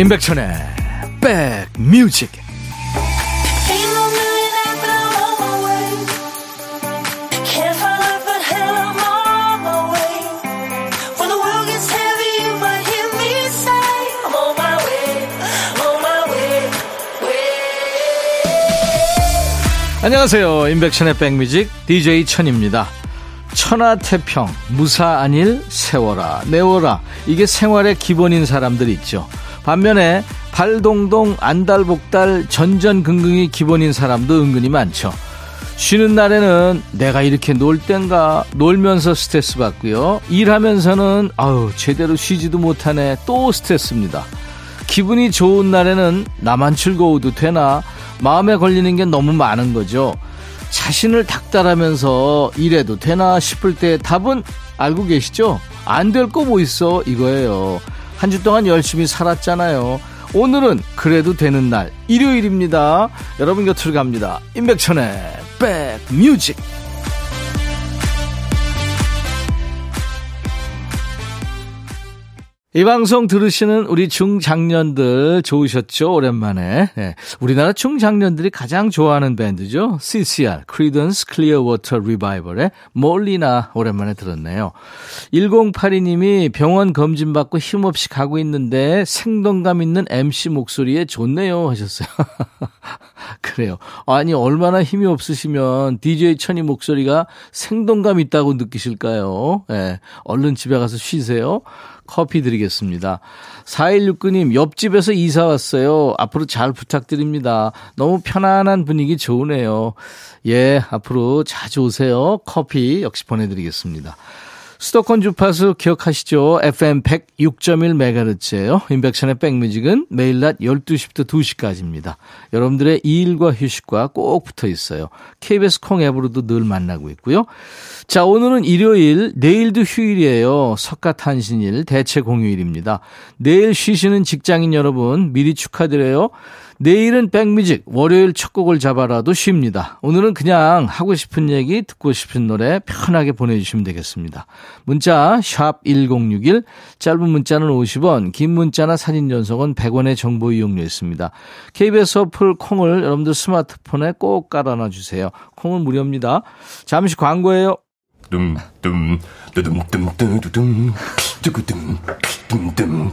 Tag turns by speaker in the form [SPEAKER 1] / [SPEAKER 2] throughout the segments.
[SPEAKER 1] 임백천의 백뮤직. 안녕하세요. 임백천의 백뮤직 DJ 천입니다. 천하태평 무사안일 세워라 내워라. 이게 생활의 기본인 사람들 있죠 반면에 발동동 안달복달 전전긍긍이 기본인 사람도 은근히 많죠. 쉬는 날에는 내가 이렇게 놀 땐가 놀면서 스트레스 받고요. 일하면서는 아우 제대로 쉬지도 못하네 또 스트레스입니다. 기분이 좋은 날에는 나만 즐거워도 되나 마음에 걸리는 게 너무 많은 거죠. 자신을 닥달하면서 일해도 되나 싶을 때 답은 알고 계시죠? 안 될 거 뭐 있어 이거예요. 한 주 동안 열심히 살았잖아요. 오늘은 그래도 되는 날 일요일입니다. 여러분 곁으로 갑니다. 임백천의 백뮤직 이 방송 들으시는 우리 중장년들 좋으셨죠? 오랜만에. 네. 우리나라 중장년들이 가장 좋아하는 밴드죠. CCR, Creedence Clearwater Revival의 몰리나 오랜만에 들었네요. 1082님이 병원 검진받고 힘없이 가고 있는데 생동감 있는 MC 목소리에 좋네요 하셨어요. 그래요. 아니, 얼마나 힘이 없으시면 DJ 천이 목소리가 생동감 있다고 느끼실까요? 예. 네. 얼른 집에 가서 쉬세요. 커피 드리겠습니다. 4169님, 옆집에서 이사 왔어요. 앞으로 잘 부탁드립니다. 너무 편안한 분위기 좋으네요. 예, 앞으로 자주 오세요. 커피 역시 보내드리겠습니다. 수도권 주파수 기억하시죠? FM 106.1MHz예요. 인백션의 백뮤직은 매일 낮 12시부터 2시까지입니다. 여러분들의 일과 휴식과 꼭 붙어 있어요. KBS 콩 앱으로도 늘 만나고 있고요. 자, 오늘은 일요일, 내일도 휴일이에요. 석가탄신일 대체 공휴일입니다. 내일 쉬시는 직장인 여러분 미리 축하드려요. 내일은 백뮤직, 월요일 첫 곡을 잡아라도 쉽니다. 오늘은 그냥 하고 싶은 얘기, 듣고 싶은 노래 편하게 보내주시면 되겠습니다. 문자, 샵 1061, 짧은 문자는 50원, 긴 문자나 사진 전송은 100원의 정보 이용료 있습니다. KBS 어플 콩을 여러분들 스마트폰에 꼭 깔아놔 주세요. 콩은 무료입니다. 잠시 광고예요. dumdum, 두둠둠, 두둠, 두구둠, 둠둠, 두둠둠,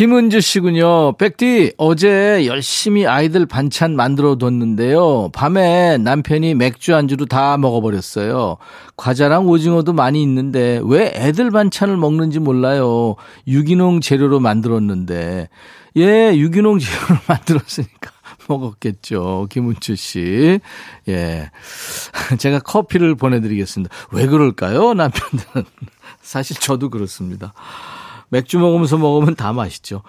[SPEAKER 1] 김은주 씨군요. 백디, 어제 열심히 아이들 반찬 만들어 뒀는데요. 밤에 남편이 맥주 안주로 다 먹어버렸어요. 과자랑 오징어도 많이 있는데 왜 애들 반찬을 먹는지 몰라요. 유기농 재료로 만들었는데. 예, 유기농 재료로 만들었으니까. 먹었겠죠. 김은주 씨. 예. 제가 커피를 보내드리겠습니다. 왜 그럴까요? 남편들은. 사실 저도 그렇습니다. 맥주 먹으면서 먹으면 다 맛있죠.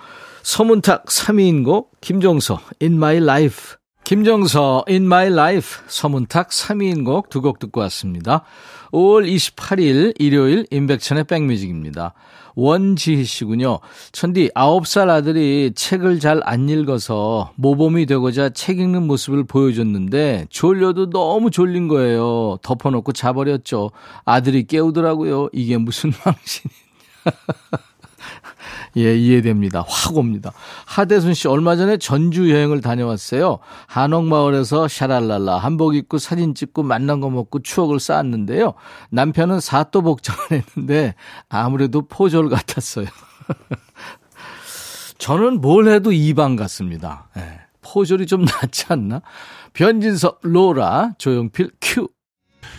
[SPEAKER 1] 서문탁 3위인 곡, 김종서, In My Life. 김정서, In My Life, 서문탁 3위인 곡 두 곡 듣고 왔습니다. 5월 28일 일요일 임백천의 백뮤직입니다. 원지희 씨군요. 천디, 9살 아들이 책을 잘 안 읽어서 모범이 되고자 책 읽는 모습을 보여줬는데 졸려도 너무 졸린 거예요. 덮어놓고 자버렸죠. 아들이 깨우더라고요. 이게 무슨 망신이냐. 예, 이해됩니다. 확 옵니다. 하대순 씨 얼마 전에 전주 여행을 다녀왔어요. 한옥마을에서 샤랄랄라 한복 입고 사진 찍고 만난 거 먹고 추억을 쌓았는데요. 남편은 사또 복장을 했는데 아무래도 포졸 같았어요. 저는 뭘 해도 이방 같습니다. 예, 포졸이 좀 낫지 않나? 변진석, 로라, 조용필, 큐.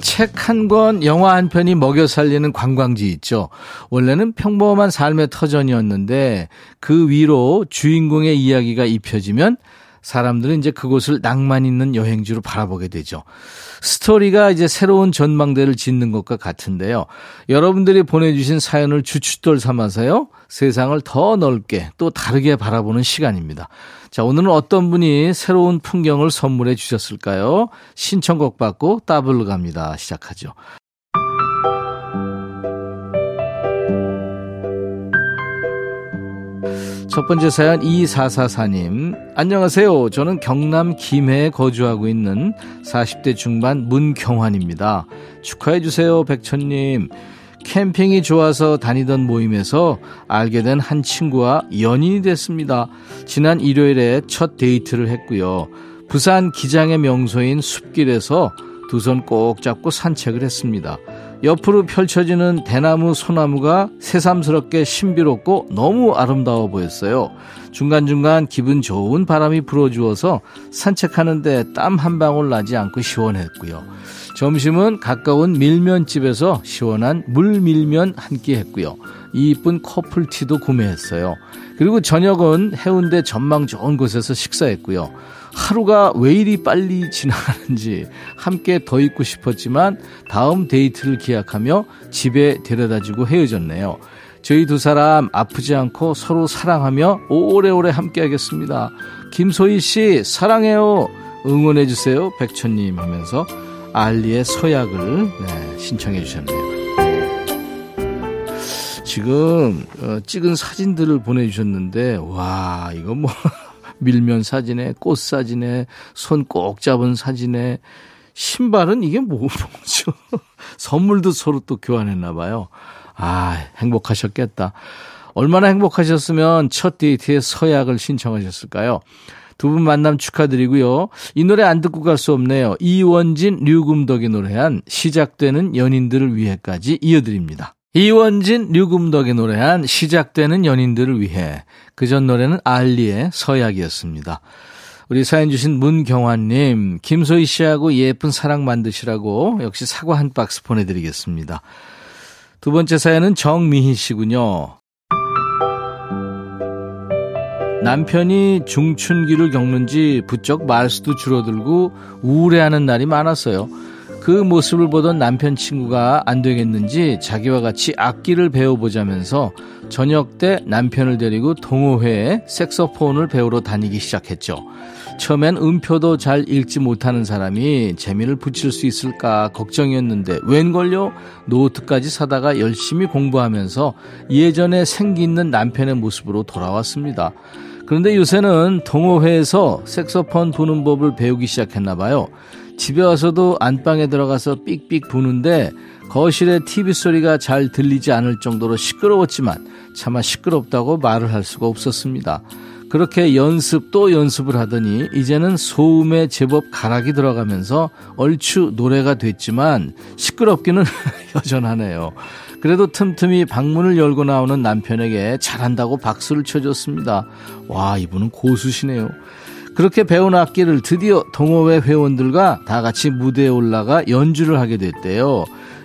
[SPEAKER 1] 책 한 권, 영화 한 편이 먹여 살리는 관광지 있죠. 원래는 평범한 삶의 터전이었는데 그 위로 주인공의 이야기가 입혀지면 사람들은 이제 그곳을 낭만 있는 여행지로 바라보게 되죠. 스토리가 이제 새로운 전망대를 짓는 것과 같은데요. 여러분들이 보내주신 사연을 주춧돌 삼아서요. 세상을 더 넓게 또 다르게 바라보는 시간입니다. 자, 오늘은 어떤 분이 새로운 풍경을 선물해 주셨을까요? 신청곡 받고 따블로 갑니다. 시작하죠. 첫 번째 사연 2444님. 안녕하세요. 저는 경남 김해에 거주하고 있는 40대 중반 문경환입니다. 축하해 주세요, 백천님. 캠핑이 좋아서 다니던 모임에서 알게 된 한 친구와 연인이 됐습니다. 지난 일요일에 첫 데이트를 했고요. 부산 기장의 명소인 숲길에서 두 손 꼭 잡고 산책을 했습니다. 옆으로 펼쳐지는 대나무 소나무가 새삼스럽게 신비롭고 너무 아름다워 보였어요. 중간중간 기분 좋은 바람이 불어주어서 산책하는데 땀 한 방울 나지 않고 시원했고요. 점심은 가까운 밀면집에서 시원한 물밀면 한 끼 했고요. 이쁜 커플티도 구매했어요. 그리고 저녁은 해운대 전망 좋은 곳에서 식사했고요. 하루가 왜 이리 빨리 지나가는지 함께 더 있고 싶었지만 다음 데이트를 기약하며 집에 데려다주고 헤어졌네요. 저희 두 사람 아프지 않고 서로 사랑하며 오래오래 함께 하겠습니다. 김소희 씨 사랑해요. 응원해 주세요. 백천님 하면서 알리의 서약을 네, 신청해 주셨네요. 지금 어, 찍은 사진들을 보내주셨는데 와 이거 뭐 밀면 사진에 꽃 사진에 손 꼭 잡은 사진에 신발은 이게 뭐, 뭐죠? 선물도 서로 또 교환했나 봐요. 아 행복하셨겠다. 얼마나 행복하셨으면 첫 데이트에 서약을 신청하셨을까요? 두 분 만남 축하드리고요. 이 노래 안 듣고 갈 수 없네요. 이원진, 류금덕이 노래한 시작되는 연인들을 위해까지 이어드립니다. 이원진, 류금덕이 노래한 시작되는 연인들을 위해 그 전 노래는 알리의 서약이었습니다. 우리 사연 주신 문경환님, 김소희 씨하고 예쁜 사랑 만드시라고 역시 사과 한 박스 보내드리겠습니다. 두 번째 사연은 정미희 씨군요. 남편이 중춘기를 겪는지 부쩍 말수도 줄어들고 우울해하는 날이 많았어요. 그 모습을 보던 남편 친구가 안 되겠는지 자기와 같이 악기를 배워보자면서 저녁 때 남편을 데리고 동호회에 색소폰을 배우러 다니기 시작했죠. 처음엔 음표도 잘 읽지 못하는 사람이 재미를 붙일 수 있을까 걱정이었는데 웬걸요? 노트까지 사다가 열심히 공부하면서 예전에 생기 있는 남편의 모습으로 돌아왔습니다. 그런데 요새는 동호회에서 색소폰 부는 법을 배우기 시작했나 봐요. 집에 와서도 안방에 들어가서 삑삑 부는데 거실에 TV 소리가 잘 들리지 않을 정도로 시끄러웠지만 차마 시끄럽다고 말을 할 수가 없었습니다. 그렇게 연습 또 연습을 하더니 이제는 소음에 제법 가락이 들어가면서 얼추 노래가 됐지만 시끄럽기는 여전하네요. 그래도 틈틈이 방문을 열고 나오는 남편에게 잘한다고 박수를 쳐줬습니다. 와, 이분은 고수시네요. 그렇게 배운 악기를 드디어 동호회 회원들과 다 같이 무대에 올라가 연주를 하게 됐대요.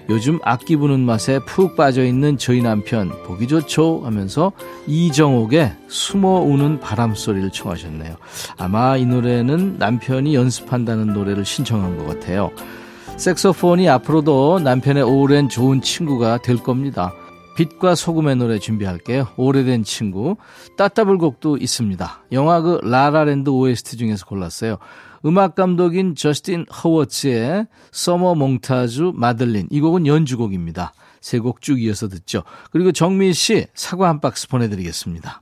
[SPEAKER 1] 요즘 악기 부는 맛에 푹 빠져 있는 저희 남편 보기 좋죠 하면서 이정옥의 숨어 우는 바람 소리를 청하셨네요. 아마 이 노래는 남편이 연습한다는 노래를 신청한 것 같아요. 색소폰이 앞으로도 남편의 오랜 좋은 친구가 될 겁니다. 빛과 소금의 노래 준비할게요. 오래된 친구. 따따블 곡도 있습니다. 영화 그 라라랜드 OST 중에서 골랐어요. 음악 감독인 저스틴 허워츠의 Summer Montage Madeline. 이 곡은 연주곡입니다. 세 곡 쭉 이어서 듣죠. 그리고 정미 씨 사과 한 박스 보내드리겠습니다.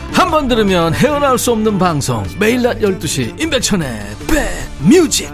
[SPEAKER 1] 한 번 들으면 헤어나올 수 없는 방송 매일 낮 12시 임백천의 백뮤직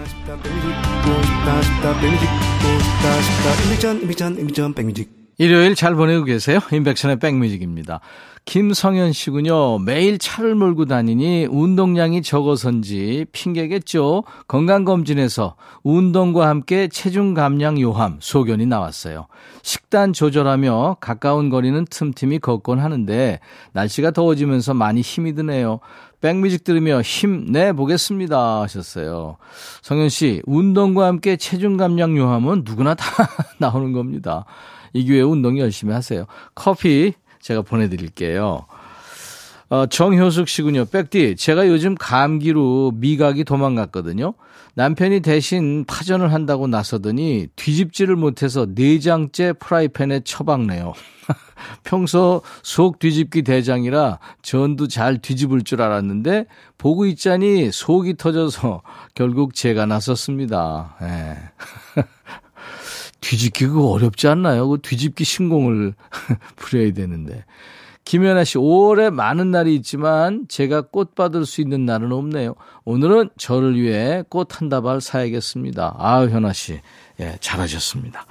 [SPEAKER 1] 일요일 잘 보내고 계세요? 임백천의 백뮤직입니다. 김성현 씨군요. 매일 차를 몰고 다니니 운동량이 적어서인지 핑계겠죠. 건강검진에서 운동과 함께 체중 감량 요함 소견이 나왔어요. 식단 조절하며 가까운 거리는 틈틈이 걷곤 하는데 날씨가 더워지면서 많이 힘이 드네요. 백뮤직 들으며 힘 내 보겠습니다 하셨어요. 성현 씨, 운동과 함께 체중 감량 요함은 누구나 다 나오는 겁니다. 이 기회에 운동 열심히 하세요. 커피 제가 보내드릴게요. 어, 정효숙 씨군요. 백디, 제가 요즘 감기로 미각이 도망갔거든요. 남편이 대신 파전을 한다고 나서더니 뒤집지를 못해서 네장째 프라이팬에 처박네요. 평소 속 뒤집기 대장이라 전도 잘 뒤집을 줄 알았는데 보고 있자니 속이 터져서 결국 제가 나섰습니다. 예. 뒤집기 그거 어렵지 않나요? 그 뒤집기 신공을 부려야 되는데. 김연아 씨, 5월에 많은 날이 있지만 제가 꽃 받을 수 있는 날은 없네요. 오늘은 저를 위해 꽃 한 다발 사야겠습니다. 아유, 현아 씨. 예, 잘하셨습니다.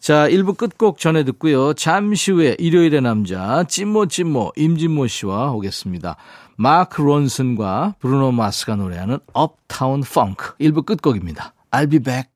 [SPEAKER 1] 자, 1부 끝곡 전해 듣고요. 잠시 후에 일요일의 남자, 찐모 찐모, 임진모 씨와 오겠습니다. 마크 론슨과 브루노 마스가 노래하는 업타운 펑크. 1부 끝곡입니다. I'll be back.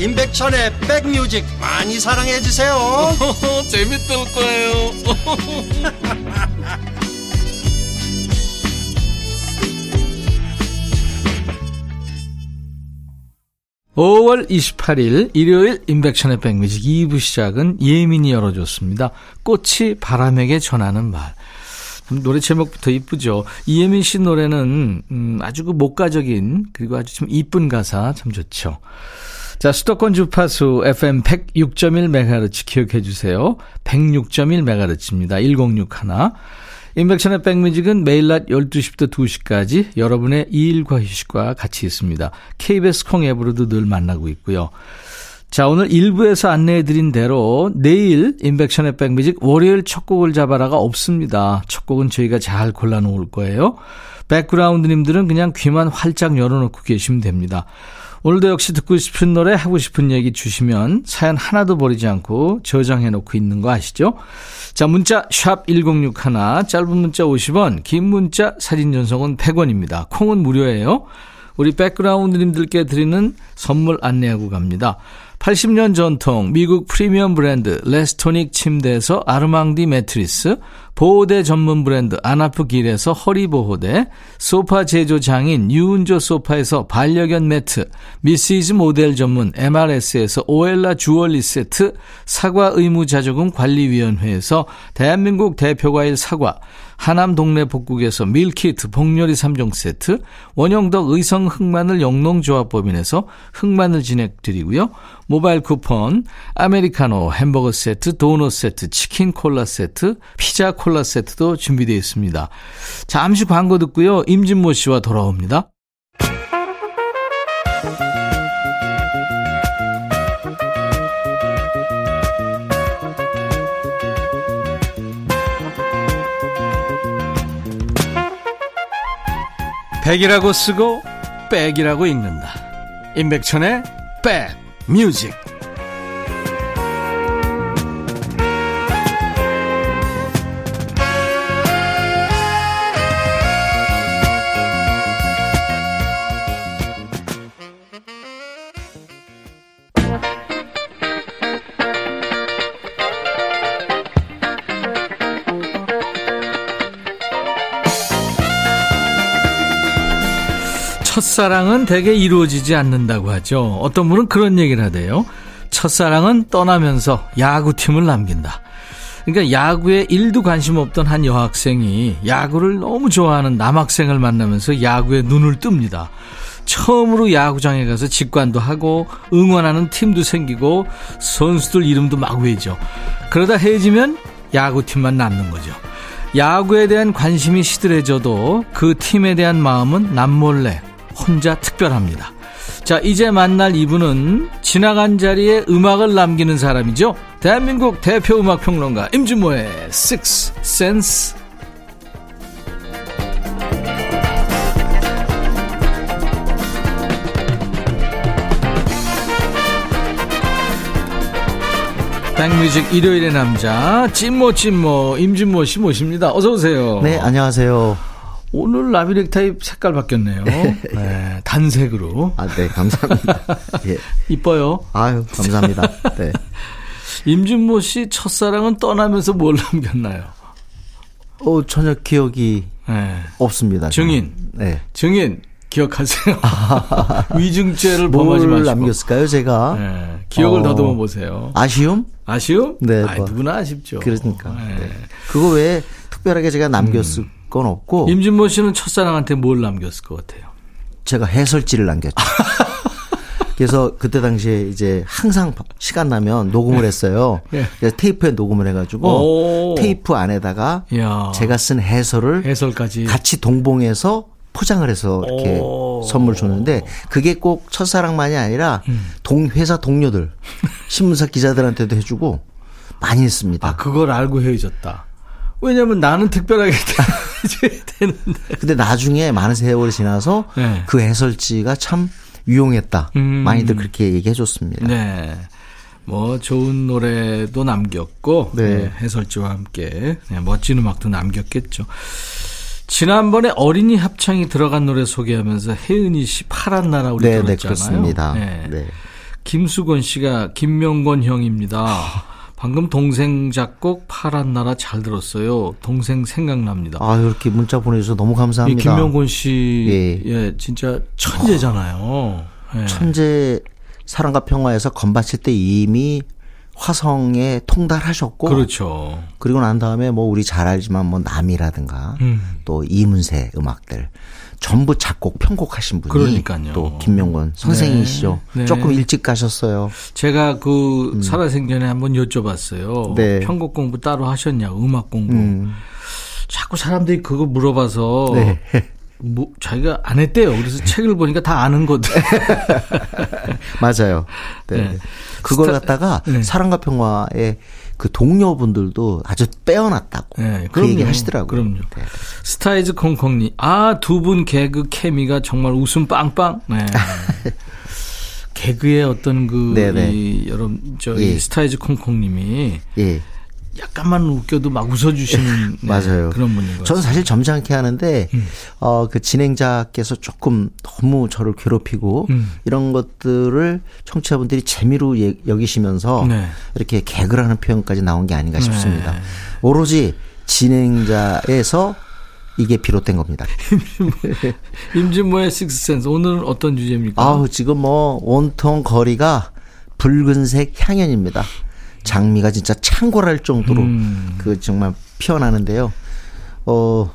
[SPEAKER 2] 임백천의 백뮤직 많이 사랑해 주세요
[SPEAKER 1] 재밌을 거예요 5월 28일 일요일 인백션의 백뮤직 2부 시작은 예민이 열어줬습니다. 꽃이 바람에게 전하는 말. 노래 제목부터 이쁘죠. 이예민 씨 노래는 음, 아주 그 목가적인 그리고 아주 좀 이쁜 가사 참 좋죠. 자, 수도권 주파수 FM 106.1MHz 기억해 주세요. 106.1MHz입니다. 1061. 인백션의 백뮤직은 매일 낮 12시부터 2시까지 여러분의 일과 휴식과 같이 있습니다. KBS 콩 앱으로도 늘 만나고 있고요. 자, 오늘 1부에서 안내해 드린 대로 내일 인백션의 백뮤직 월요일 첫 곡을 잡아라가 없습니다. 첫 곡은 저희가 잘 골라 놓을 거예요. 백그라운드님들은 그냥 귀만 활짝 열어놓고 계시면 됩니다. 오늘도 역시 듣고 싶은 노래, 하고 싶은 얘기 주시면 사연 하나도 버리지 않고 저장해 놓고 있는 거 아시죠? 자, 문자 샵 1061, 짧은 문자 50원, 긴 문자 사진 전송은 100원입니다. 콩은 무료예요. 우리 백그라운드님들께 드리는 선물 안내하고 갑니다. 80년 전통 미국 프리미엄 브랜드 레스토닉 침대에서 아르망디 매트리스, 보호대 전문 브랜드 아나프길에서 허리보호대, 소파 제조 장인 유운조 소파에서 반려견 매트, 미시즈 모델 전문 MRS에서 오엘라 주얼리 세트, 사과 의무자조금 관리위원회에서 대한민국 대표과일 사과, 하남 동네 복국에서 밀키트 복요리 3종 세트, 원형덕 의성 흑마늘 영농조합법인에서 흑마늘 진행드리고요. 모바일 쿠폰, 아메리카노 햄버거 세트, 도넛 세트, 치킨 콜라 세트, 피자 콜라 세트도 준비되어 있습니다. 잠시 광고 듣고요. 임진모 씨와 돌아옵니다. 백이라고 쓰고 백이라고 읽는다. 임백천의 백 뮤직. 첫사랑은 대개 이루어지지 않는다고 하죠. 어떤 분은 그런 얘기를 하대요. 첫사랑은 떠나면서 야구팀을 남긴다. 그러니까 야구에 일도 관심 없던 한 여학생이 야구를 너무 좋아하는 남학생을 만나면서 야구에 눈을 뜹니다. 처음으로 야구장에 가서 직관도 하고 응원하는 팀도 생기고 선수들 이름도 막 외죠. 그러다 헤어지면 야구팀만 남는 거죠. 야구에 대한 관심이 시들해져도 그 팀에 대한 마음은 남몰래 혼자 특별합니다. 자, 이제 만날 이분은 지나간 자리에 음악을 남기는 사람이죠. 대한민국 대표 음악 평론가 임준모의 Six Sense. 백뮤직 일요일의 남자 찐모 찐모 임준모 씨 모십니다. 어서 오세요.
[SPEAKER 3] 네, 안녕하세요.
[SPEAKER 1] 오늘 라비넥타이 색깔 바뀌었네요. 네, 단색으로.
[SPEAKER 3] 아, 네, 감사합니다. 예.
[SPEAKER 1] 이뻐요.
[SPEAKER 3] 아유, 감사합니다. 네.
[SPEAKER 1] 임준모 씨 첫사랑은 떠나면서 뭘 남겼나요?
[SPEAKER 3] 어, 전혀 기억이
[SPEAKER 1] 네.
[SPEAKER 3] 없습니다.
[SPEAKER 1] 증인.
[SPEAKER 3] 네.
[SPEAKER 1] 증인 기억하세요. 위증죄를
[SPEAKER 3] 뭘
[SPEAKER 1] 범하지 마시고.
[SPEAKER 3] 남겼을까요, 제가?
[SPEAKER 1] 네, 기억을
[SPEAKER 3] 어,
[SPEAKER 1] 더듬어 보세요.
[SPEAKER 3] 아쉬움?
[SPEAKER 1] 아쉬움?
[SPEAKER 3] 네,
[SPEAKER 1] 아,
[SPEAKER 3] 뭐.
[SPEAKER 1] 누구나 아쉽죠.
[SPEAKER 3] 그러니까.
[SPEAKER 1] 네.
[SPEAKER 3] 네. 그거 외에 특별하게 제가 남겼을 건 없고,
[SPEAKER 1] 임준모 씨는 첫사랑한테 뭘 남겼을 것 같아요?
[SPEAKER 3] 제가 해설지를 남겼죠. 그래서 그때 당시에 이제 항상 시간 나면 녹음을 했어요.
[SPEAKER 1] 예.
[SPEAKER 3] 그래서 테이프에 녹음을 해가지고
[SPEAKER 1] 오.
[SPEAKER 3] 테이프 안에다가
[SPEAKER 1] 이야.
[SPEAKER 3] 제가 쓴 해설을
[SPEAKER 1] 해설까지.
[SPEAKER 3] 같이 동봉해서 포장을 해서 이렇게
[SPEAKER 1] 오.
[SPEAKER 3] 선물 줬는데 그게 꼭 첫사랑만이 아니라
[SPEAKER 1] 음.
[SPEAKER 3] 동 회사 동료들 신문사 기자들한테도 해주고 많이 했습니다.
[SPEAKER 1] 아, 그걸 알고 헤어졌다. 왜냐면 나는 특별하게 되는데.
[SPEAKER 3] 근데 나중에 많은 세월이 지나서
[SPEAKER 1] 네.
[SPEAKER 3] 그 해설지가 참 유용했다.
[SPEAKER 1] 음.
[SPEAKER 3] 많이들 그렇게 얘기해 줬습니다.
[SPEAKER 1] 네. 뭐 좋은 노래도 남겼고
[SPEAKER 3] 네.
[SPEAKER 1] 네, 해설지와 함께 네, 멋진 음악도 남겼겠죠. 지난번에 어린이 합창이 들어간 노래 소개하면서 혜은이 씨 파란 나라 우리
[SPEAKER 3] 네, 네,
[SPEAKER 1] 들었잖아요.
[SPEAKER 3] 그렇습니다.
[SPEAKER 1] 네.
[SPEAKER 3] 네.
[SPEAKER 1] 김수건 씨가 김명건 형입니다. 방금 동생 작곡 파란 나라 잘 들었어요. 동생 생각납니다.
[SPEAKER 3] 아, 이렇게 문자 보내주셔서 너무
[SPEAKER 1] 이
[SPEAKER 3] 감사합니다.
[SPEAKER 1] 김명곤 씨,
[SPEAKER 3] 예.
[SPEAKER 1] 예, 진짜 천재잖아요. 예.
[SPEAKER 3] 천재 사랑과 평화에서 건반칠 때 이미 화성에 통달하셨고
[SPEAKER 1] 그렇죠.
[SPEAKER 3] 그리고 난 다음에 뭐 우리 잘 알지만 뭐 남이라든가
[SPEAKER 1] 음.
[SPEAKER 3] 또 이문세 음악들 전부 작곡 편곡하신 분이
[SPEAKER 1] 그러니까요.
[SPEAKER 3] 또 김명건 선생이시죠.
[SPEAKER 1] 네. 네.
[SPEAKER 3] 조금 일찍 가셨어요.
[SPEAKER 1] 제가 그 살아생전에 한번 여쭤봤어요.
[SPEAKER 3] 음. 네.
[SPEAKER 1] 편곡 공부 따로 하셨냐고 음악 공부.
[SPEAKER 3] 음.
[SPEAKER 1] 자꾸 사람들이 그거 물어봐서
[SPEAKER 3] 네.
[SPEAKER 1] 뭐 자기가 안 했대요. 그래서 책을 보니까 다 아는 거든.
[SPEAKER 3] 맞아요. 네.
[SPEAKER 1] 네.
[SPEAKER 3] 그걸 갖다가
[SPEAKER 1] 네.
[SPEAKER 3] 사랑과 평화의 그 동료분들도 아주 빼어났다고
[SPEAKER 1] 네,
[SPEAKER 3] 그 얘기 하시더라고요.
[SPEAKER 1] 그럼요.
[SPEAKER 3] 네.
[SPEAKER 1] 스타이즈 콩콩님, 아, 두 분 개그 케미가 정말 웃음 빵빵. 네. 개그의 어떤 그,
[SPEAKER 3] 네네.
[SPEAKER 1] 이, 여러분, 저,
[SPEAKER 3] 예.
[SPEAKER 1] 이 스타이즈 콩콩님이
[SPEAKER 3] 예.
[SPEAKER 1] 약간만 웃겨도 막 웃어주시는 네,
[SPEAKER 3] 맞아요.
[SPEAKER 1] 그런 분인 것
[SPEAKER 3] 저는. 사실 점잖게 하는데
[SPEAKER 1] 음.
[SPEAKER 3] 어 그 진행자께서 조금 너무 저를 괴롭히고
[SPEAKER 1] 음.
[SPEAKER 3] 이런 것들을 청취자분들이 재미로 예- 여기시면서
[SPEAKER 1] 네.
[SPEAKER 3] 이렇게 개그라는 표현까지 나온 게 아닌가 싶습니다.
[SPEAKER 1] 네.
[SPEAKER 3] 오로지 진행자에서 이게 비롯된 겁니다.
[SPEAKER 1] 임진모의 식스센스. 오늘은 어떤 주제입니까?
[SPEAKER 3] 아우 지금 뭐 온통 거리가 붉은색 향연입니다. 장미가 진짜 창궐할 정도로
[SPEAKER 1] 음.
[SPEAKER 3] 그 정말 피어나는데요. 어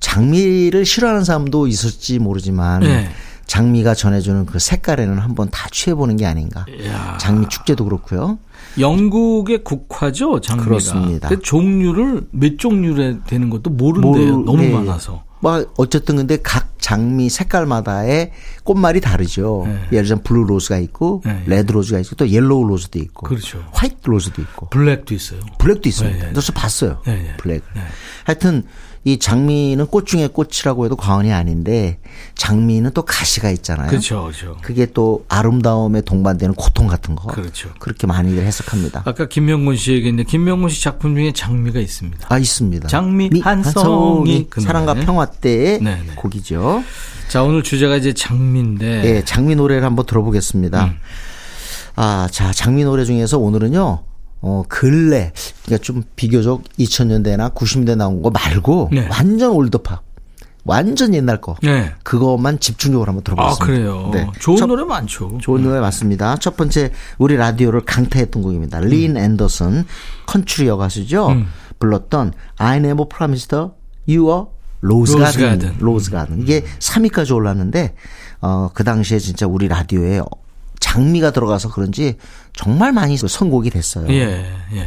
[SPEAKER 3] 장미를 싫어하는 사람도 있을지 모르지만
[SPEAKER 1] 네.
[SPEAKER 3] 장미가 전해주는 그 색깔에는 한번 다 취해보는 게 아닌가.
[SPEAKER 1] 이야.
[SPEAKER 3] 장미 축제도 그렇고요.
[SPEAKER 1] 영국의 국화죠, 장미가.
[SPEAKER 3] 그렇습니다.
[SPEAKER 1] 근데 종류를 몇 종류로 되는 것도 모른대요.
[SPEAKER 3] 모르-
[SPEAKER 1] 너무
[SPEAKER 3] 네.
[SPEAKER 1] 많아서.
[SPEAKER 3] 뭐 어쨌든 근데 각 장미 색깔마다의 꽃말이 다르죠.
[SPEAKER 1] 네.
[SPEAKER 3] 예를 들면 blue rose가 있고
[SPEAKER 1] 네.
[SPEAKER 3] red rose가 있고 또 yellow rose도 있고
[SPEAKER 1] 그렇죠.
[SPEAKER 3] white rose도 있고
[SPEAKER 1] black도 있어요.
[SPEAKER 3] black도 있습니다.
[SPEAKER 1] 네, 네.
[SPEAKER 3] 그래서 봤어요.
[SPEAKER 1] 네, 네.
[SPEAKER 3] black.
[SPEAKER 1] 네.
[SPEAKER 3] 하여튼 이 장미는 꽃 중에 꽃이라고 해도 과언이 아닌데 장미는 또 가시가 있잖아요.
[SPEAKER 1] 그렇죠, 그렇죠.
[SPEAKER 3] 그게 또 아름다움에 동반되는 고통 같은 거.
[SPEAKER 1] 그렇죠.
[SPEAKER 3] 그렇게 많이들 해석합니다.
[SPEAKER 1] 아까 김명곤 씨 얘기했는데 김명곤 씨 작품 중에 장미가 있습니다.
[SPEAKER 3] 아 있습니다.
[SPEAKER 1] 장미
[SPEAKER 3] 미-
[SPEAKER 1] 한 송이. 그
[SPEAKER 3] 사랑과. 평화 때의
[SPEAKER 1] 네, 네.
[SPEAKER 3] 곡이죠.
[SPEAKER 1] 자, 오늘 주제가 이제 장미인데.
[SPEAKER 3] 예, 장미 노래를 한번 들어보겠습니다.
[SPEAKER 1] 음.
[SPEAKER 3] 아, 자, 장미 노래 중에서 오늘은요, 어, 근래, 그러니까 좀 비교적 2000년대나 90년대 나온 거 말고,
[SPEAKER 1] 네.
[SPEAKER 3] 완전 올드팝. 완전 옛날 거.
[SPEAKER 1] 네.
[SPEAKER 3] 그것만 집중적으로 한번
[SPEAKER 1] 아,
[SPEAKER 3] 들어보겠습니다.
[SPEAKER 1] 그래요.
[SPEAKER 3] 네.
[SPEAKER 1] 좋은
[SPEAKER 3] 첫-
[SPEAKER 1] 노래 많죠.
[SPEAKER 3] 좋은 노래 맞습니다. 첫 번째 우리 라디오를 강타했던 곡입니다. 린 앤더슨 country 여가수죠. 불렀던 I Never Promised You a Garden.
[SPEAKER 1] Garden.
[SPEAKER 3] Rose Garden. 이게 3위까지 올랐는데 어, 그 당시에 진짜 우리 라디오에 장미가 들어가서 그런지 정말 많이 선곡이 됐어요.
[SPEAKER 1] 예, 예.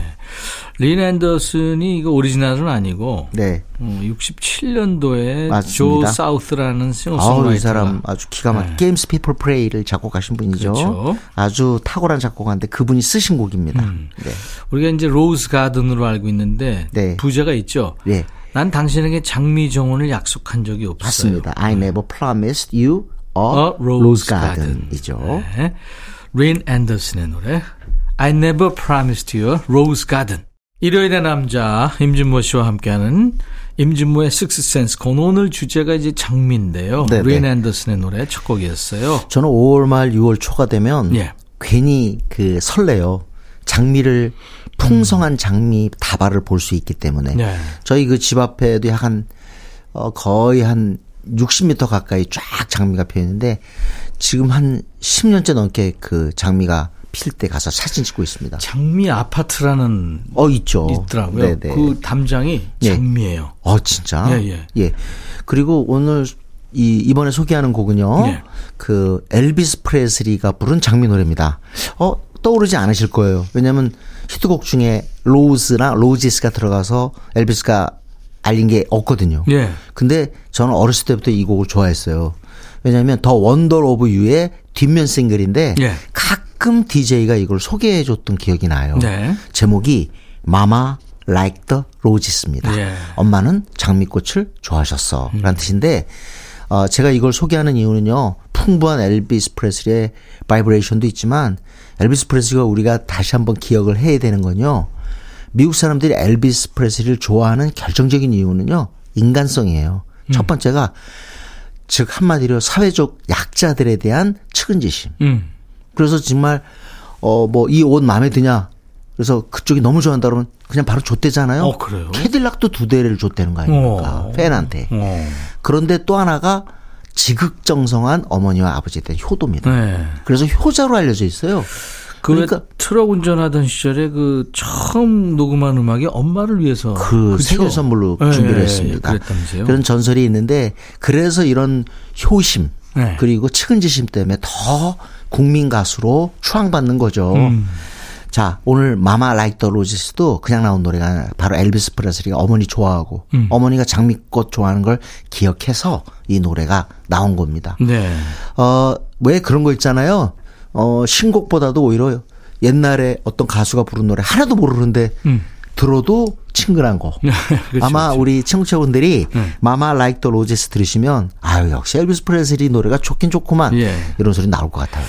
[SPEAKER 1] 린 앤더슨이 이거 오리지널은 아니고
[SPEAKER 3] 네.
[SPEAKER 1] 어, 67년도에
[SPEAKER 3] 맞습니다.
[SPEAKER 1] 조 사우스라는 싱어송라이터가
[SPEAKER 3] 이 사람 아주 기가 막
[SPEAKER 1] 네.
[SPEAKER 3] Games People Play를 작곡하신 분이죠.
[SPEAKER 1] 그렇죠.
[SPEAKER 3] 아주 탁월한 작곡가인데 그분이 쓰신 곡입니다.
[SPEAKER 1] 음.
[SPEAKER 3] 네.
[SPEAKER 1] 우리가 이제 Rose Garden으로 알고 있는데
[SPEAKER 3] 네.
[SPEAKER 1] 부제가 있죠.
[SPEAKER 3] 네.
[SPEAKER 1] 난 당신에게 장미 정원을 약속한 적이 없어요.
[SPEAKER 3] 맞습니다. I never promised you Rose garden이죠.
[SPEAKER 1] 네. 린 앤더슨의 노래 I Never Promised You a Rose Garden 일요일의 남자 임진모 씨와 함께하는 임진모의 식스센스 건 오늘 주제가 이제 장미인데요.
[SPEAKER 3] 네네.
[SPEAKER 1] 린 앤더슨의 노래 첫 곡이었어요.
[SPEAKER 3] 저는 5월 말 6월 초가 되면
[SPEAKER 1] 예.
[SPEAKER 3] 괜히 그 설레요. 장미를 풍성한 장미 다발을 볼 수 있기 때문에
[SPEAKER 1] 네.
[SPEAKER 3] 저희 그 집 앞에도 약간 어 거의 한 60m 가까이 쫙 장미가 피어 있는데 지금 한 10년째 넘게 그 장미가 필 때 가서 사진 찍고 있습니다.
[SPEAKER 1] 장미 아파트라는
[SPEAKER 3] 어 있죠.
[SPEAKER 1] 있더라고요.
[SPEAKER 3] 네네.
[SPEAKER 1] 그 담장이
[SPEAKER 3] 예.
[SPEAKER 1] 장미예요.
[SPEAKER 3] 어 진짜.
[SPEAKER 1] 예, 예.
[SPEAKER 3] 그리고 오늘 이 이번에 소개하는 곡은요.
[SPEAKER 1] 예.
[SPEAKER 3] 그 엘비스 프레슬리가 부른 장미 노래입니다. 어 떠오르지 않으실 거예요. 왜냐하면 히트곡 중에 rose나 roses가 들어가서 엘비스가 알린 게 없거든요.
[SPEAKER 1] 예.
[SPEAKER 3] 근데 저는 어렸을 때부터 이 곡을 좋아했어요. 왜냐하면 The Wonder of You의 뒷면 싱글인데
[SPEAKER 1] 예.
[SPEAKER 3] 가끔 DJ가 이걸 소개해 줬던 기억이 나요.
[SPEAKER 1] 네.
[SPEAKER 3] 제목이 Mama liked the roses입니다.
[SPEAKER 1] 예.
[SPEAKER 3] 엄마는 장미꽃을 좋아하셨어.
[SPEAKER 1] 음.
[SPEAKER 3] 라는 뜻인데 어, 제가 이걸 소개하는 이유는요. 풍부한 엘비스 프레슬리의 바이브레이션도 있지만 엘비스 프레슬리가 우리가 다시 한번 기억을 해야 되는 건요. 미국 사람들이 엘비스 프레슬리를 좋아하는 결정적인 이유는요. 인간성이에요.
[SPEAKER 1] 음.
[SPEAKER 3] 첫 번째가 즉 한마디로 사회적 약자들에 대한 측은지심.
[SPEAKER 1] 음.
[SPEAKER 3] 그래서 정말 어 뭐 이 옷 마음에 드냐? 그래서 그쪽이 너무 좋아한다 그러면 그냥 바로 줬대잖아요.
[SPEAKER 1] 어, 그래요?
[SPEAKER 3] 캐딜락도 두 대를 줬다는 거 아닙니까?
[SPEAKER 1] 어.
[SPEAKER 3] 팬한테.
[SPEAKER 1] 어.
[SPEAKER 3] 그런데 또 하나가 지극정성한 어머니와 아버지에 대한 효도입니다.
[SPEAKER 1] 네.
[SPEAKER 3] 그래서 효자로 알려져 있어요.
[SPEAKER 1] 그
[SPEAKER 3] 그러니까
[SPEAKER 1] 트럭 운전하던 시절에 그 처음 녹음한 음악이 엄마를 위해서
[SPEAKER 3] 그
[SPEAKER 1] 그쵸?
[SPEAKER 3] 생일 선물로
[SPEAKER 1] 예,
[SPEAKER 3] 준비를
[SPEAKER 1] 예,
[SPEAKER 3] 했습니다.
[SPEAKER 1] 그랬다면서요?
[SPEAKER 3] 그런 전설이 있는데 그래서 이런 효심
[SPEAKER 1] 네.
[SPEAKER 3] 그리고 측은지심 때문에 더 국민 가수로 추앙받는 거죠.
[SPEAKER 1] 음.
[SPEAKER 3] 자, 오늘 Mama Liked the Roses도 그냥 나온 노래가 바로 엘비스 프레슬리가 어머니 좋아하고
[SPEAKER 1] 음.
[SPEAKER 3] 어머니가 장미꽃 좋아하는 걸 기억해서 이 노래가 나온 겁니다.
[SPEAKER 1] 네.
[SPEAKER 3] 어, 왜 그런 거 있잖아요. 어, 신곡보다도 오히려 옛날에 어떤 가수가 부른 노래 하나도 모르는데
[SPEAKER 1] 음.
[SPEAKER 3] 들어도 친근한 거.
[SPEAKER 1] 그렇죠,
[SPEAKER 3] 아마
[SPEAKER 1] 그렇죠.
[SPEAKER 3] 우리 청취자분들이
[SPEAKER 1] 네.
[SPEAKER 3] Mama Liked the Roses 들으시면 아유 역시 엘비스 프레슬리 노래가 좋긴 좋구만
[SPEAKER 1] 예.
[SPEAKER 3] 이런 소리 나올 것 같아요.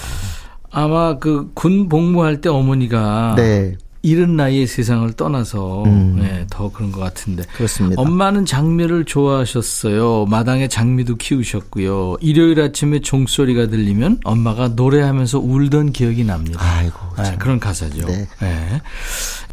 [SPEAKER 1] 아마 그 군 복무할 때 어머니가
[SPEAKER 3] 네.
[SPEAKER 1] 이른 나이에 세상을 떠나서
[SPEAKER 3] 음.
[SPEAKER 1] 네, 더 그런 것 같은데.
[SPEAKER 3] 그렇습니다.
[SPEAKER 1] 엄마는 장미를 좋아하셨어요. 마당에 장미도 키우셨고요. 일요일 아침에 종소리가 들리면 엄마가 노래하면서 울던 기억이 납니다.
[SPEAKER 3] 아이고
[SPEAKER 1] 네,
[SPEAKER 3] 참.
[SPEAKER 1] 그런 가사죠.
[SPEAKER 3] 네.
[SPEAKER 1] 네.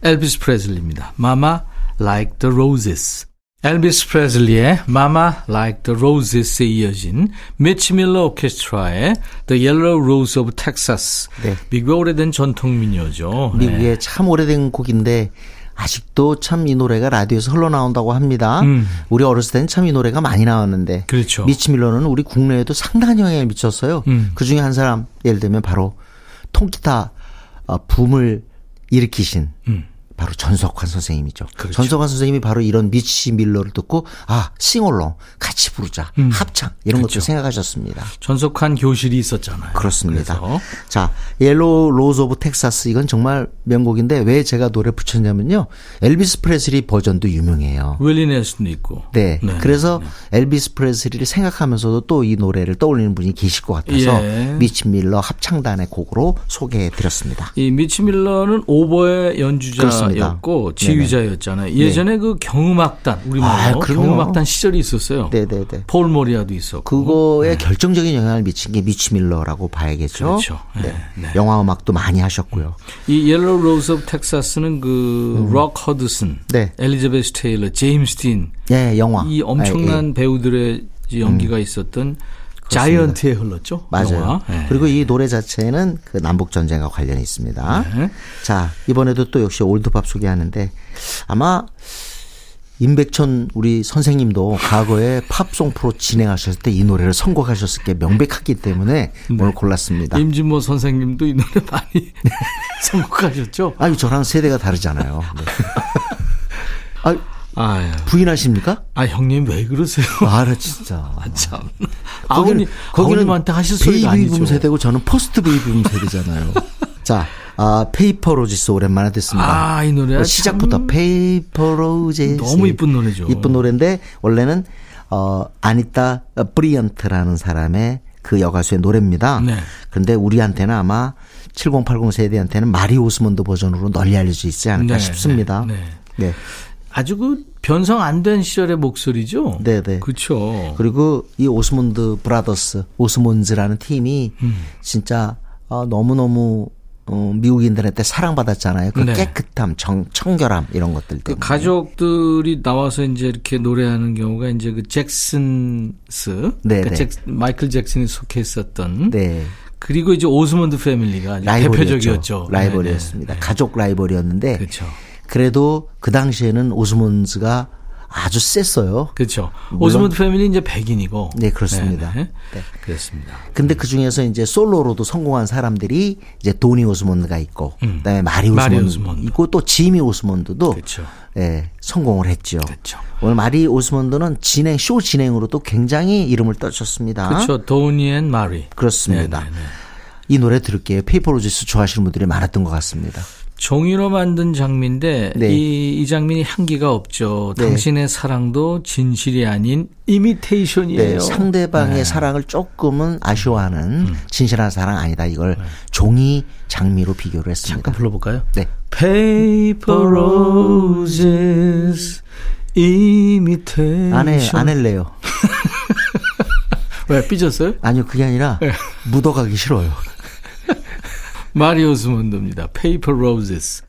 [SPEAKER 1] 엘비스 프레슬리입니다. Mama like the roses. 엘비스 프레슬리의 Mama like the roses에 이어진 미치 밀러 오케스트라의 The Yellow Rose of Texas.
[SPEAKER 3] 네.
[SPEAKER 1] 미국의 오래된 전통 민요죠. 네.
[SPEAKER 3] 미국의 참 오래된 곡인데 아직도 참 이 노래가 라디오에서 흘러나온다고 합니다.
[SPEAKER 1] 음.
[SPEAKER 3] 우리 어렸을 때는 참 이 노래가 많이 나왔는데
[SPEAKER 1] 그렇죠.
[SPEAKER 3] 미치 밀러는 우리 국내에도 상당한 영향을 미쳤어요.
[SPEAKER 1] 음.
[SPEAKER 3] 그 중에 한 사람 예를 들면 바로 통기타 어, 붐을 일으키신
[SPEAKER 1] 음.
[SPEAKER 3] 바로 전석환 선생님이죠.
[SPEAKER 1] 그렇죠.
[SPEAKER 3] 전석환 선생님이 바로 이런 미치 밀러를 듣고 아 sing along 같이 부르자
[SPEAKER 1] 음.
[SPEAKER 3] 합창 이런
[SPEAKER 1] 그렇죠.
[SPEAKER 3] 것도 생각하셨습니다.
[SPEAKER 1] 전석환 교실이 있었잖아요.
[SPEAKER 3] 그렇습니다.
[SPEAKER 1] 그래서
[SPEAKER 3] 자, Yellow Rose of Texas 이건 정말 명곡인데 왜 제가 노래 붙였냐면요. 엘비스 프레슬리 버전도 유명해요.
[SPEAKER 1] 윌리 넬슨도 있고.
[SPEAKER 3] 네. 그래서 엘비스 프레슬리를 생각하면서도 또 이 노래를 떠올리는 분이 계실 것 같아서
[SPEAKER 1] 예.
[SPEAKER 3] 미치 밀러 합창단의 곡으로 소개해 드렸습니다.
[SPEAKER 1] 이 미치 밀러는 오보에 연주자였고
[SPEAKER 3] 그렇습니다.
[SPEAKER 1] 지휘자였잖아요. 예전에 그 경음악단 우리
[SPEAKER 3] 아,
[SPEAKER 1] 말로. 경음악단 시절이 있었어요.
[SPEAKER 3] 네, 네, 네.
[SPEAKER 1] 폴 모리아도 있었고.
[SPEAKER 3] 그거에 결정적인 영향을 미친 게 미치 밀러라고 봐야겠죠.
[SPEAKER 1] 그렇죠. 네,
[SPEAKER 3] 네.
[SPEAKER 1] 네.
[SPEAKER 3] 영화 음악도 많이 하셨고요.
[SPEAKER 1] 이 Yellow Rose of Texas는 그 록 허드슨,
[SPEAKER 3] 네.
[SPEAKER 1] 엘리자베스 테일러, 제임스 딘
[SPEAKER 3] 예, 영화.
[SPEAKER 1] 이 엄청난 배우들의 이제 연기가 있었던 Giant에 흘렀죠.
[SPEAKER 3] 맞아요.
[SPEAKER 1] 네.
[SPEAKER 3] 그리고 이 노래 자체는 그 남북 전쟁과 관련이 있습니다.
[SPEAKER 1] 네.
[SPEAKER 3] 자 이번에도 또 역시 old pop 소개하는데 아마 임백천 우리 선생님도 과거에 팝송 프로 진행하셨을 때 이 노래를 선곡하셨을 게 명백하기 때문에 오늘 골랐습니다.
[SPEAKER 1] 네. 임진모 선생님도 이 노래 많이 선곡하셨죠.
[SPEAKER 3] 아유 저랑 세대가 다르잖아요. 네. 아
[SPEAKER 1] 아유.
[SPEAKER 3] 부인하십니까?
[SPEAKER 1] 아 형님 왜 그러세요?
[SPEAKER 3] 아나 진짜.
[SPEAKER 1] 참. 아버님 아버님한테 하실 소리가
[SPEAKER 3] 베이비붐
[SPEAKER 1] 아니죠.
[SPEAKER 3] 세대고 저는 post 베이비붐 세대잖아요. 자, 아, Paper Roses 오랜만에 듣습니다.
[SPEAKER 1] 아, 이 노래
[SPEAKER 3] 어, 시작부터 Paper Roses
[SPEAKER 1] 너무 이쁜 노래죠.
[SPEAKER 3] 이쁜 노래인데 원래는 어 아니타 브라이언트라는 사람의 그 여가수의 노래입니다.
[SPEAKER 1] 네.
[SPEAKER 3] 그런데 우리한테는 아마 7080 세대한테는 마리 오스몬드 버전으로 널리 알려져 있지 않을까
[SPEAKER 1] 네,
[SPEAKER 3] 싶습니다.
[SPEAKER 1] 네,
[SPEAKER 3] 네.
[SPEAKER 1] 아주 그 변성 안 된 시절의 목소리죠.
[SPEAKER 3] 네, 네.
[SPEAKER 1] 그렇죠.
[SPEAKER 3] 그리고 이 오스몬드 브라더스, 오스몬즈라는 팀이
[SPEAKER 1] 음.
[SPEAKER 3] 진짜 어, 너무 너무 어, 미국인들한테 사랑받았잖아요. 그
[SPEAKER 1] 네.
[SPEAKER 3] 깨끗함, 정, 청결함 이런 것들
[SPEAKER 1] 그
[SPEAKER 3] 때문에.
[SPEAKER 1] 가족들이 나와서 이제 이렇게 노래하는 경우가 이제 그 잭슨스,
[SPEAKER 3] 네,
[SPEAKER 1] 그러니까
[SPEAKER 3] 네.
[SPEAKER 1] 잭- 마이클 잭슨이 속해 있었던,
[SPEAKER 3] 네.
[SPEAKER 1] 그리고 이제 오스몬드 패밀리가
[SPEAKER 3] 라이벌이었죠.
[SPEAKER 1] 대표적이었죠.
[SPEAKER 3] 라이벌이었습니다.
[SPEAKER 1] 네, 네.
[SPEAKER 3] 가족 라이벌이었는데
[SPEAKER 1] 그렇죠.
[SPEAKER 3] 그래도 그 당시에는 오스몬즈가 아주 셌어요.
[SPEAKER 1] 그렇죠. 오스몬드 패밀리 이제 백인이고.
[SPEAKER 3] 네, 그렇습니다.
[SPEAKER 1] 네, 네.
[SPEAKER 3] 네.
[SPEAKER 1] 그렇습니다.
[SPEAKER 3] 근데 그 중에서 이제 솔로로도 성공한 사람들이 이제 도니 오스몬드가 있고,
[SPEAKER 1] 음.
[SPEAKER 3] 그다음에 마리 오스몬드
[SPEAKER 1] 오스몬드.
[SPEAKER 3] 있고 또 지미 오스몬드도
[SPEAKER 1] 그렇죠.
[SPEAKER 3] 예, 성공을 했죠.
[SPEAKER 1] 그렇죠.
[SPEAKER 3] 오늘 마리 오스몬드는 진행 쇼 진행으로도 굉장히 이름을 떨쳤습니다.
[SPEAKER 1] 그렇죠. Donny and Marie.
[SPEAKER 3] 그렇습니다.
[SPEAKER 1] 네, 네, 네.
[SPEAKER 3] 이 노래 들을게요. Paper Roses 좋아하시는 분들이 많았던 것 같습니다.
[SPEAKER 1] 종이로 만든 장미인데
[SPEAKER 3] 네.
[SPEAKER 1] 이, 이 장미는 향기가 없죠.
[SPEAKER 3] 네.
[SPEAKER 1] 당신의 사랑도 진실이 아닌 이미테이션이에요.
[SPEAKER 3] 네, 상대방의
[SPEAKER 1] 네. 음.
[SPEAKER 3] 사랑을 조금은 아쉬워하는 진실한 사랑 아니다. 이걸 종이 장미로 비교를 했습니다.
[SPEAKER 1] 잠깐 불러볼까요?
[SPEAKER 3] 네.
[SPEAKER 1] Paper roses imitation.
[SPEAKER 3] 안 해, 안 할래요.
[SPEAKER 1] 왜 삐졌어요?
[SPEAKER 3] 아니요, 그게 아니라
[SPEAKER 1] 네.
[SPEAKER 3] 묻어가기 싫어요.
[SPEAKER 1] 마리오 스몬드입니다. Paper roses.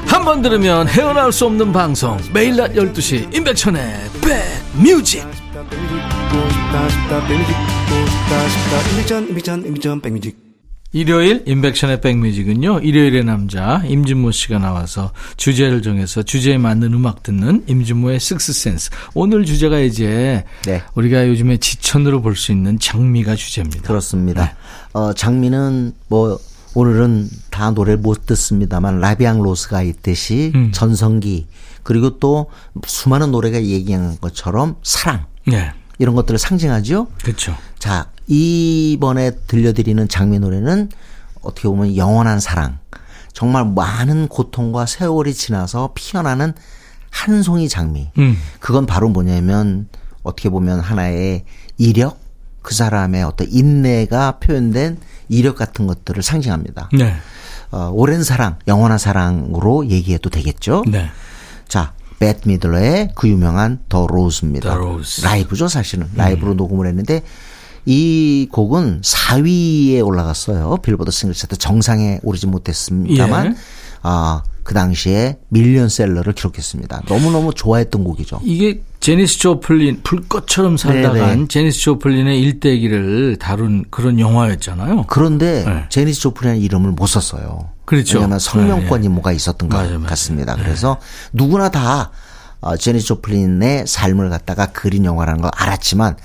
[SPEAKER 1] 한 번 들으면 헤어나올 수 없는 방송 매일 낮 12시 임백천의 백뮤직 일요일 임백천의 백뮤직은요 일요일의 남자 임진모 씨가 나와서 주제를 정해서 주제에 맞는 음악 듣는 임진모의 식스센스 오늘 주제가 이제
[SPEAKER 3] 네.
[SPEAKER 1] 우리가 요즘에 지천으로 볼 수 있는 장미가 주제입니다
[SPEAKER 3] 그렇습니다.
[SPEAKER 1] 네.
[SPEAKER 3] 어, 장미는 뭐 오늘은 다 노래를 못 듣습니다만 라비앙 로스가 있듯이
[SPEAKER 1] 음.
[SPEAKER 3] 전성기 그리고 또 수많은 노래가 얘기한 것처럼 사랑
[SPEAKER 1] 네
[SPEAKER 3] 이런 것들을 상징하죠.
[SPEAKER 1] 그렇죠
[SPEAKER 3] 자, 이번에 들려드리는 장미 노래는 어떻게 보면 영원한 사랑. 정말 많은 고통과 세월이 지나서 피어나는 한 송이 장미.
[SPEAKER 1] 음.
[SPEAKER 3] 그건 바로 뭐냐면 어떻게 보면 하나의 이력, 그 사람의 어떤 인내가 표현된 이력 같은 것들을 상징합니다.
[SPEAKER 1] 네.
[SPEAKER 3] 어, 오랜 사랑, 영원한 사랑으로 얘기해도 되겠죠.
[SPEAKER 1] 네.
[SPEAKER 3] 자, 벳 미들러의 그 유명한 The Rose입니다.
[SPEAKER 1] The Rose.
[SPEAKER 3] 라이브죠, 사실은.
[SPEAKER 1] 음.
[SPEAKER 3] 라이브로 녹음을 했는데 이 곡은 4위에 올라갔어요. 빌보드 싱글 차트 정상에 오르지 못했습니다만
[SPEAKER 1] 예.
[SPEAKER 3] 아, 그 당시에 밀리언셀러를 기록했습니다. 너무너무 좋아했던 곡이죠.
[SPEAKER 1] 이게 제니스 조플린 불꽃처럼 살다간
[SPEAKER 3] 네네.
[SPEAKER 1] 제니스 조플린의 일대기를 다룬 그런 영화였잖아요.
[SPEAKER 3] 그런데
[SPEAKER 1] 네.
[SPEAKER 3] 제니스 조플린이라는 이름을 못 썼어요.
[SPEAKER 1] 그렇죠.
[SPEAKER 3] 왜냐하면 성명권이
[SPEAKER 1] 네, 네.
[SPEAKER 3] 뭐가 있었던 것
[SPEAKER 1] 맞아요, 맞아요.
[SPEAKER 3] 같습니다. 그래서 누구나 다 어, 제니스 조플린의 삶을 갖다가 그린 영화라는 걸 알았지만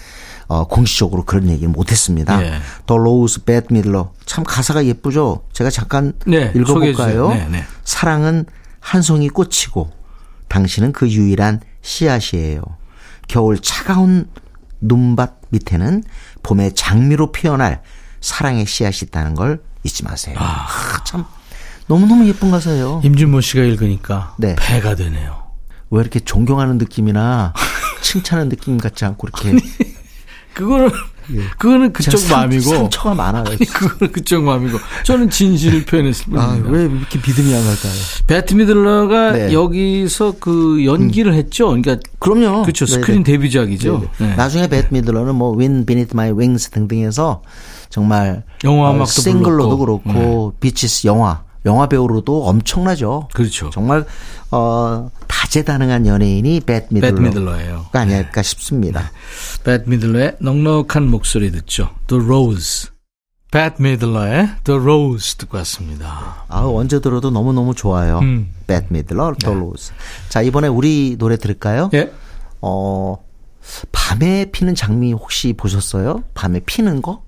[SPEAKER 3] 어, 공식적으로 그런 얘기를 못했습니다.
[SPEAKER 1] 예.
[SPEAKER 3] The Rose 베트 미들러 참 가사가 예쁘죠. 제가 잠깐
[SPEAKER 1] 네,
[SPEAKER 3] 읽어볼까요?
[SPEAKER 1] 네, 네.
[SPEAKER 3] 사랑은 한 송이 꽃이고 당신은 그 유일한 씨앗이에요. 겨울 차가운 눈밭 밑에는 봄의 장미로 피어날 사랑의 씨앗이 있다는 걸 잊지 마세요. 아, 참 너무너무 예쁜 가사예요.
[SPEAKER 1] 임진모 씨가 읽으니까
[SPEAKER 3] 네.
[SPEAKER 1] 배가 되네요.
[SPEAKER 3] 왜 이렇게 존경하는 느낌이나 칭찬하는 느낌 같지 않고 이렇게
[SPEAKER 1] 그거를 그거는 그쪽
[SPEAKER 3] 상-
[SPEAKER 1] 마음이고.
[SPEAKER 3] 상처가 많아요.
[SPEAKER 1] 그거는 그쪽 마음이고. 저는 진실을 표현했을 뿐입니다.
[SPEAKER 3] 아, 왜 이렇게 믿음이 안 갈까요?
[SPEAKER 1] 베트 미들러가
[SPEAKER 3] 네.
[SPEAKER 1] 여기서 그 연기를 했죠. 그러니까
[SPEAKER 3] 그럼요.
[SPEAKER 1] 그렇죠.
[SPEAKER 3] 네네.
[SPEAKER 1] 스크린 데뷔작이죠.
[SPEAKER 3] 네네.
[SPEAKER 1] 네.
[SPEAKER 3] 나중에 베트 미들러는 뭐 Wind Beneath My Wings 등등해서 정말
[SPEAKER 1] 영화
[SPEAKER 3] 어,
[SPEAKER 1] 음악도
[SPEAKER 3] 싱글로도
[SPEAKER 1] 불렀고.
[SPEAKER 3] 그렇고 Beaches 영화 영화 배우로도 엄청나죠.
[SPEAKER 1] 그렇죠.
[SPEAKER 3] 정말 어 다재다능한 연예인이 베트 미들러.
[SPEAKER 1] 베트 미들러 예요.
[SPEAKER 3] 가 아닐까 싶습니다.
[SPEAKER 1] 베트 미들러의 넉넉한 목소리 듣죠. The Rose. 베트 미들러의 The Rose 듣고 왔습니다.
[SPEAKER 3] 아 언제 들어도 너무 너무 좋아요.
[SPEAKER 1] 음.
[SPEAKER 3] 베트 미들러, The Rose. 자 이번에 우리 노래 들을까요?
[SPEAKER 1] 예?
[SPEAKER 3] 어 밤에 피는 장미 혹시 보셨어요? 밤에 피는 거?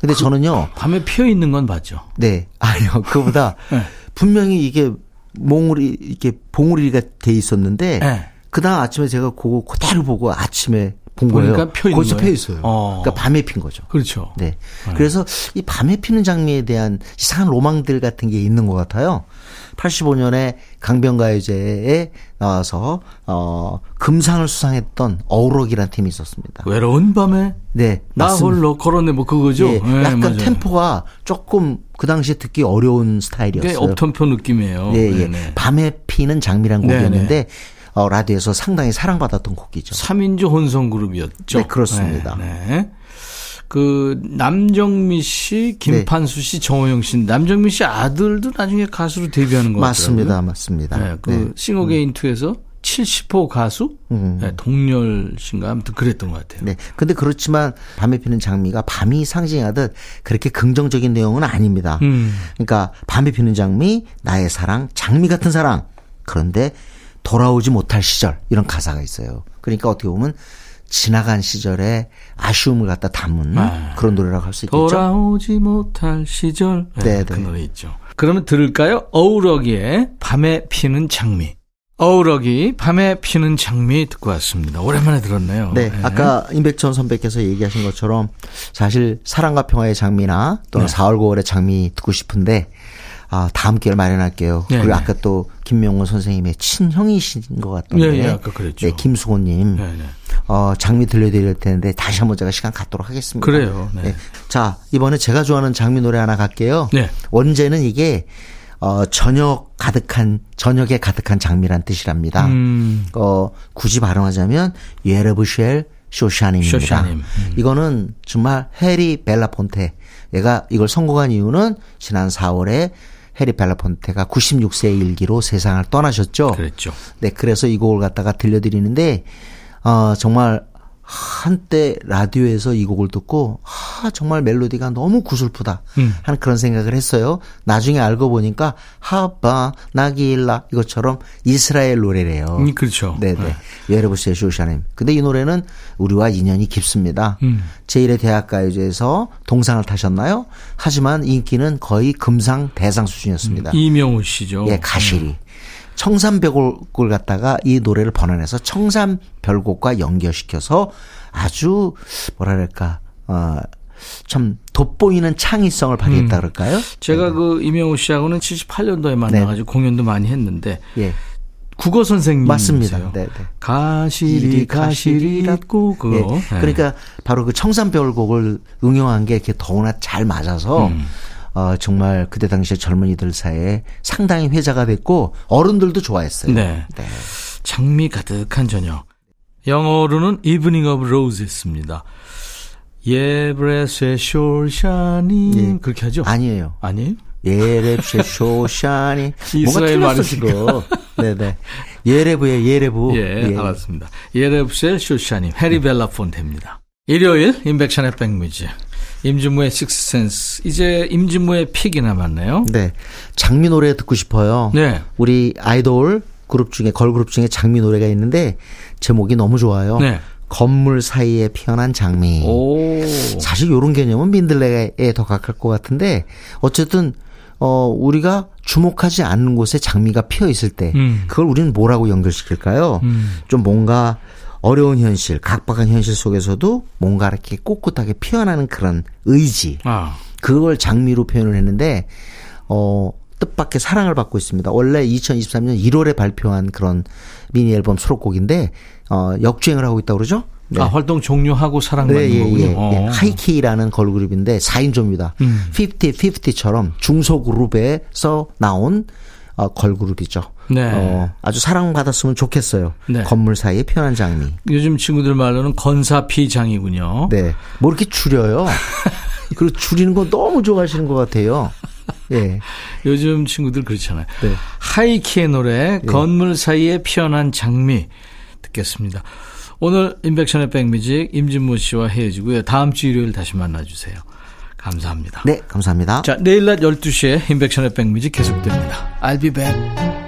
[SPEAKER 3] 근데 저는요.
[SPEAKER 1] 밤에 피어 있는 건 봤죠.
[SPEAKER 3] 네. 아니요. 그거보다
[SPEAKER 1] 네.
[SPEAKER 3] 분명히 이게 몽우리 이렇게 봉우리가 돼 있었는데
[SPEAKER 1] 네.
[SPEAKER 3] 그다음 아침에 제가 그거 그대로 보고 아침에 본 거예요.
[SPEAKER 1] 펴 있는
[SPEAKER 3] 거기서? 펴 있어요.
[SPEAKER 1] 어.
[SPEAKER 3] 그러니까 밤에 핀 거죠.
[SPEAKER 1] 그렇죠.
[SPEAKER 3] 네. 그래서 이 밤에 피는 장미에 대한 이상한 로망들 같은 게 있는 것 같아요. 85년에 강변가요제에 나와서 어 금상을 수상했던 어우러기라는 팀이 있었습니다.
[SPEAKER 1] 외로운 밤에
[SPEAKER 3] 네,
[SPEAKER 1] 나
[SPEAKER 3] 맞습니다.
[SPEAKER 1] 홀로 걸었네 뭐 그거죠.
[SPEAKER 3] 예,
[SPEAKER 1] 예,
[SPEAKER 3] 약간
[SPEAKER 1] 맞아요.
[SPEAKER 3] 템포가 조금 그 당시에 듣기 어려운
[SPEAKER 1] 꽤
[SPEAKER 3] 스타일이었어요.
[SPEAKER 1] up-tempo 느낌이에요.
[SPEAKER 3] 예, 예.
[SPEAKER 1] 네네.
[SPEAKER 3] 밤에 피는 장미란
[SPEAKER 1] 네네.
[SPEAKER 3] 곡이었는데 어, 라디오에서 상당히 사랑받았던 곡이죠.
[SPEAKER 1] 3인조 혼성 그룹이었죠.
[SPEAKER 3] 네, 그렇습니다.
[SPEAKER 1] 네, 네. 그 남정미 씨, 김판수 씨, 정호영 씨, 남정미 씨 아들도 나중에 가수로 데뷔하는 것
[SPEAKER 3] 맞습니다. 맞습니다.
[SPEAKER 1] 네, 그
[SPEAKER 3] 네.
[SPEAKER 1] 싱어게인 2에서 70호 가수,
[SPEAKER 3] 음.
[SPEAKER 1] 네, 동렬 씨인가 아무튼 그랬던 것 같아요.
[SPEAKER 3] 네. 근데 그렇지만 밤에 피는 장미가 밤이 상징하듯 그렇게 긍정적인 내용은 아닙니다.
[SPEAKER 1] 음.
[SPEAKER 3] 그러니까 밤에 피는 장미, 나의 사랑, 장미 같은 사랑. 그런데 돌아오지 못할 시절 이런 가사가 있어요. 그러니까 어떻게 보면 지나간 시절에 아쉬움을 갖다 담은
[SPEAKER 1] 아.
[SPEAKER 3] 그런 노래라고 할 수 있겠죠.
[SPEAKER 1] 돌아오지 못할 시절. 네,
[SPEAKER 3] 네,
[SPEAKER 1] 그
[SPEAKER 3] 네.
[SPEAKER 1] 노래 있죠. 그러면 들을까요? 어우러기의 밤에 피는 장미. 어우러기 밤에 피는 장미 듣고 왔습니다. 오랜만에 들었네요.
[SPEAKER 3] 네, 아까 임백천 선배께서 얘기하신 것처럼 사실 사랑과 평화의 장미나 또는
[SPEAKER 1] 네.
[SPEAKER 3] 4월 9월의 장미 듣고 싶은데 아, 다음 기회를 마련할게요.
[SPEAKER 1] 네,
[SPEAKER 3] 그리고
[SPEAKER 1] 네.
[SPEAKER 3] 아까 또 김명호 선생님의 친형이신 것 같던데.
[SPEAKER 1] 예, 예, 아까 그랬죠.
[SPEAKER 3] 네, 김수호님.
[SPEAKER 1] 네, 네.
[SPEAKER 3] 어, 장미 들려드릴 텐데 다시 한번 제가 시간 갖도록 하겠습니다.
[SPEAKER 1] 그래요. 네.
[SPEAKER 3] 자, 이번에 제가 좋아하는 장미 노래 하나 갈게요.
[SPEAKER 1] 네.
[SPEAKER 3] 원제는 이게 어, 저녁 가득한 저녁에 가득한 장미란 뜻이랍니다.
[SPEAKER 1] 음.
[SPEAKER 3] 어, 굳이 발음하자면 예르브쉘 쇼샤님입니다.
[SPEAKER 1] 쇼샤님. 음.
[SPEAKER 3] 이거는 정말 해리 벨라폰테. 얘가 이걸 선곡한 이유는 지난 4월에 해리 벨라폰테가 96세의 일기로 세상을 떠나셨죠.
[SPEAKER 1] 그랬죠.
[SPEAKER 3] 네, 그래서 이 곡을 갖다가 들려드리는데, 어, 정말 한때 라디오에서 이 곡을 듣고, 아, 정말 멜로디가 너무 구슬프다.
[SPEAKER 1] 음.
[SPEAKER 3] 하는 그런 생각을 했어요. 나중에 알고 보니까, 하바, 나길라, 이것처럼 이스라엘 노래래요.
[SPEAKER 1] 음, 그렇죠.
[SPEAKER 3] 네네. 예르부스의 쇼샤님. 근데 이 노래는 우리와 인연이 깊습니다.
[SPEAKER 1] 음.
[SPEAKER 3] 제1회 대학가요제에서 동상을 타셨나요? 하지만 인기는 거의 금상 대상 수준이었습니다.
[SPEAKER 1] 이명우 씨죠.
[SPEAKER 3] 예, 가시리. 청산별곡을 갖다가 이 노래를 번안해서 청산별곡과 연결시켜서 아주 뭐랄까 어, 참 돋보이는 창의성을 발휘했다 그럴까요?
[SPEAKER 1] 제가 그 이명우 씨하고는 78년도에 만나가지고 공연도 많이 했는데
[SPEAKER 3] 예.
[SPEAKER 1] 국어 선생님이세요.
[SPEAKER 3] 맞습니다. 네, 네.
[SPEAKER 1] 가시리 가시리 있고 그거.
[SPEAKER 3] 예.
[SPEAKER 1] 네.
[SPEAKER 3] 그러니까 바로 그 청산별곡을 응용한 게 이렇게 더구나 잘 맞아서
[SPEAKER 1] 음.
[SPEAKER 3] 어, 정말 그때 당시에 젊은이들 사이에 상당히 회자가 됐고 어른들도 좋아했어요.
[SPEAKER 1] 네. 장미 가득한 저녁. 영어로는 Evening of Roses입니다. 예브레스의 쇼샤니
[SPEAKER 3] 예.
[SPEAKER 1] 그렇게 하죠?
[SPEAKER 3] 아니에요.
[SPEAKER 1] 아니에요?
[SPEAKER 3] 예랩쉐 쇼샤니
[SPEAKER 1] 이스라엘.
[SPEAKER 3] 지금. 네네. 예레브예 예레브.
[SPEAKER 1] 예, 알았습니다. 예레브셀 쇼샤님, 해리 벨라폰테입니다. 일요일 인백션의 백뮤지. 임진무의 식스센스. 이제 임진무의 픽이 남았네요.
[SPEAKER 3] 네. 장미 노래 듣고 싶어요.
[SPEAKER 1] 네.
[SPEAKER 3] 우리 아이돌 그룹 중에 걸그룹 중에 장미 노래가 있는데 제목이 너무 좋아요.
[SPEAKER 1] 네.
[SPEAKER 3] 건물 사이에 피어난 장미.
[SPEAKER 1] 오.
[SPEAKER 3] 사실 요런 개념은 민들레에 더 가까울 것 같은데 어쨌든 어 우리가 주목하지 않는 곳에 장미가 피어 있을 때
[SPEAKER 1] 음.
[SPEAKER 3] 그걸 우리는 뭐라고 연결시킬까요? 좀 뭔가 어려운 현실, 각박한 현실 속에서도 뭔가 이렇게 꼿꼿하게 피어나는 그런 의지.
[SPEAKER 1] 아.
[SPEAKER 3] 그걸 장미로 표현을 했는데 어 뜻밖의 사랑을 받고 있습니다. 원래 2023년 1월에 발표한 그런 미니 앨범 수록곡인데 어 역주행을 하고 있다고 그러죠?
[SPEAKER 1] 아, 활동 종료하고 사랑받는
[SPEAKER 3] 네, 예,
[SPEAKER 1] 거군요.
[SPEAKER 3] 예, 예.
[SPEAKER 1] 어.
[SPEAKER 3] 하이키라는 걸그룹인데 4인조입니다.
[SPEAKER 1] 음.
[SPEAKER 3] 50, 50처럼 중소그룹에서 나온 어, 걸그룹이죠.
[SPEAKER 1] 네.
[SPEAKER 3] 어, 아주 사랑받았으면 좋겠어요.
[SPEAKER 1] 네.
[SPEAKER 3] 건물 사이에 피어난 장미.
[SPEAKER 1] 요즘 친구들 말로는 건사피장이군요.
[SPEAKER 3] 네. 뭐 이렇게 줄여요. 그리고 줄이는 거 너무 좋아하시는 것 같아요. 예.
[SPEAKER 1] 요즘 친구들 그렇잖아요.
[SPEAKER 3] 네.
[SPEAKER 1] 하이키의 노래 건물 사이에 피어난 장미 듣겠습니다. 오늘 인백션의 백뮤직 임진모 씨와 헤어지고요. 다음 주 일요일 다시 만나주세요. 감사합니다.
[SPEAKER 3] 네, 감사합니다.
[SPEAKER 1] 자, 내일 낮 12시에 인백션의 백뮤직 계속됩니다. I'll be back.